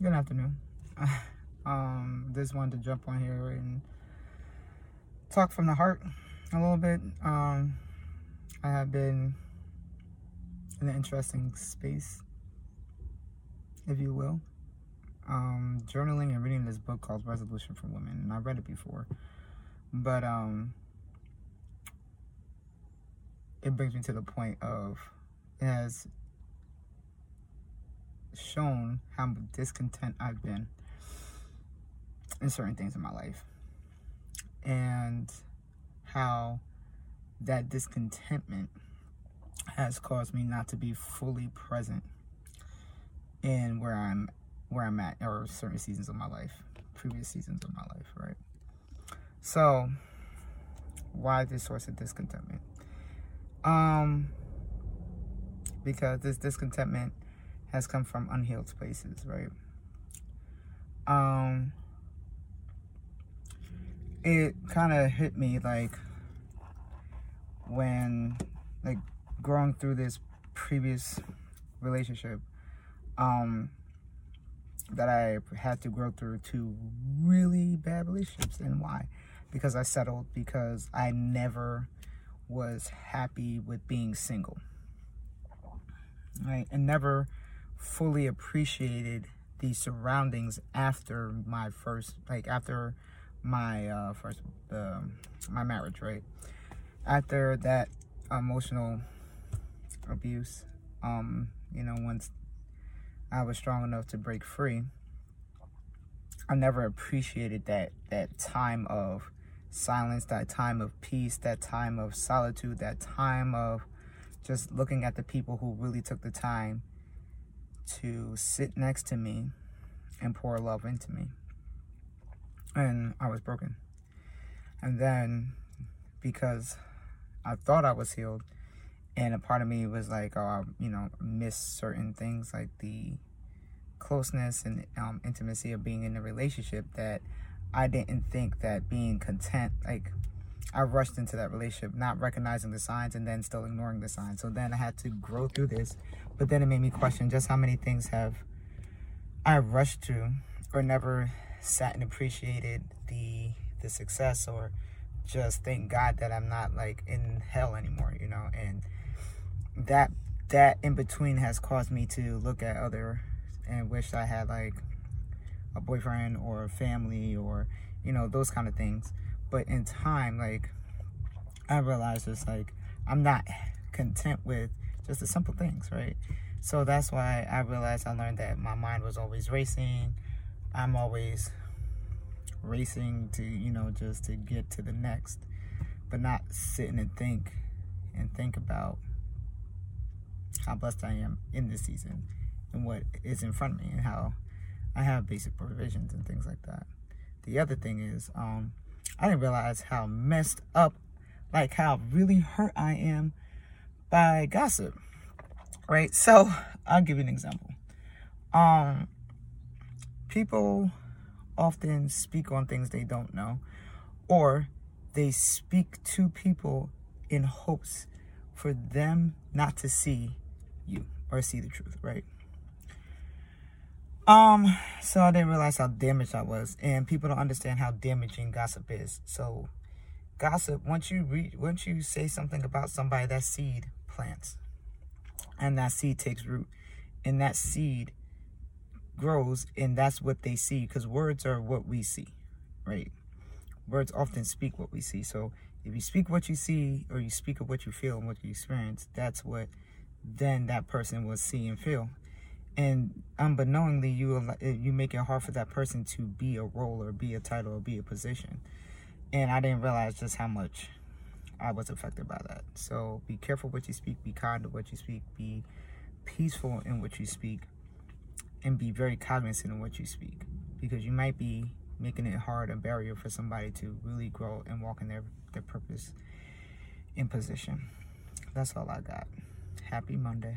Good afternoon. um, just wanted to jump on here and talk from the heart a little bit. Um, I have been in an interesting space, if you will. Um, journaling and reading this book called Resolution for Women, and I've read it before, but um, it brings me to the point of it has shown how discontent I've been in certain things in my life and how that discontentment has caused me not to be fully present in where I'm where I'm at or certain seasons of my life, previous seasons of my life, right? So, why this source of discontentment? Um because this discontentment has come from unhealed places, right? Um, it kind of hit me like when, like, growing through this previous relationship, um, that I had to grow through two really bad relationships. And why? Because I settled, because I never was happy with being single. Right? And never fully appreciated the surroundings after my first like after my uh first uh, my marriage right? After that emotional abuse um you know once i was strong enough to break free i never appreciated that that time of silence that time of peace that time of solitude that time of just looking at the people who really took the time to sit next to me and pour love into me. And I was broken. And then because I thought I was healed, and a part of me was like, oh, I, you know, miss certain things like the closeness and um, intimacy of being in a relationship that I didn't think that being content, like, I rushed into that relationship, not recognizing the signs and then still ignoring the signs. So then I had to grow through this. But then it made me question just how many things have I rushed through or never sat and appreciated the the success or just thank God that I'm not like in hell anymore, you know, and that that in between has caused me to look at other and wish I had like a boyfriend or a family or you know those kind of things but in time, like, I realized it's like, I'm not content with just the simple things, right? So that's why I realized I learned that my mind was always racing. I'm always racing to, you know, just to get to the next, but not sitting and think and think about how blessed I am in this season and what is in front of me and how I have basic provisions and things like that. The other thing is, um, I didn't realize how messed up, like how really hurt I am by gossip. Right? So I'll give you an example. Um people often speak on things they don't know, or they speak to people in hopes for them not to see you or see the truth, right? Um, so I didn't realize how damaged I was, and people don't understand how damaging gossip is. So, gossip once you read, once you say something about somebody, that seed plants, and that seed takes root, and that seed grows, and that's what they see. Because words are what we see, right? Words often speak what we see. So if you speak what you see, or you speak of what you feel and what you experience, that's what then that person will see and feel and unbeknowingly you eh, you make it hard for that person to be a role or be a title or be a position. And i didn't realize just how much i was affected by that. So be careful what you speak be kind to what you speak be peaceful in what you speak and be very cognizant in what you speak. Because you might be making it hard a barrier for somebody to really grow and walk in their their purpose in position. That's all i got. Happy monday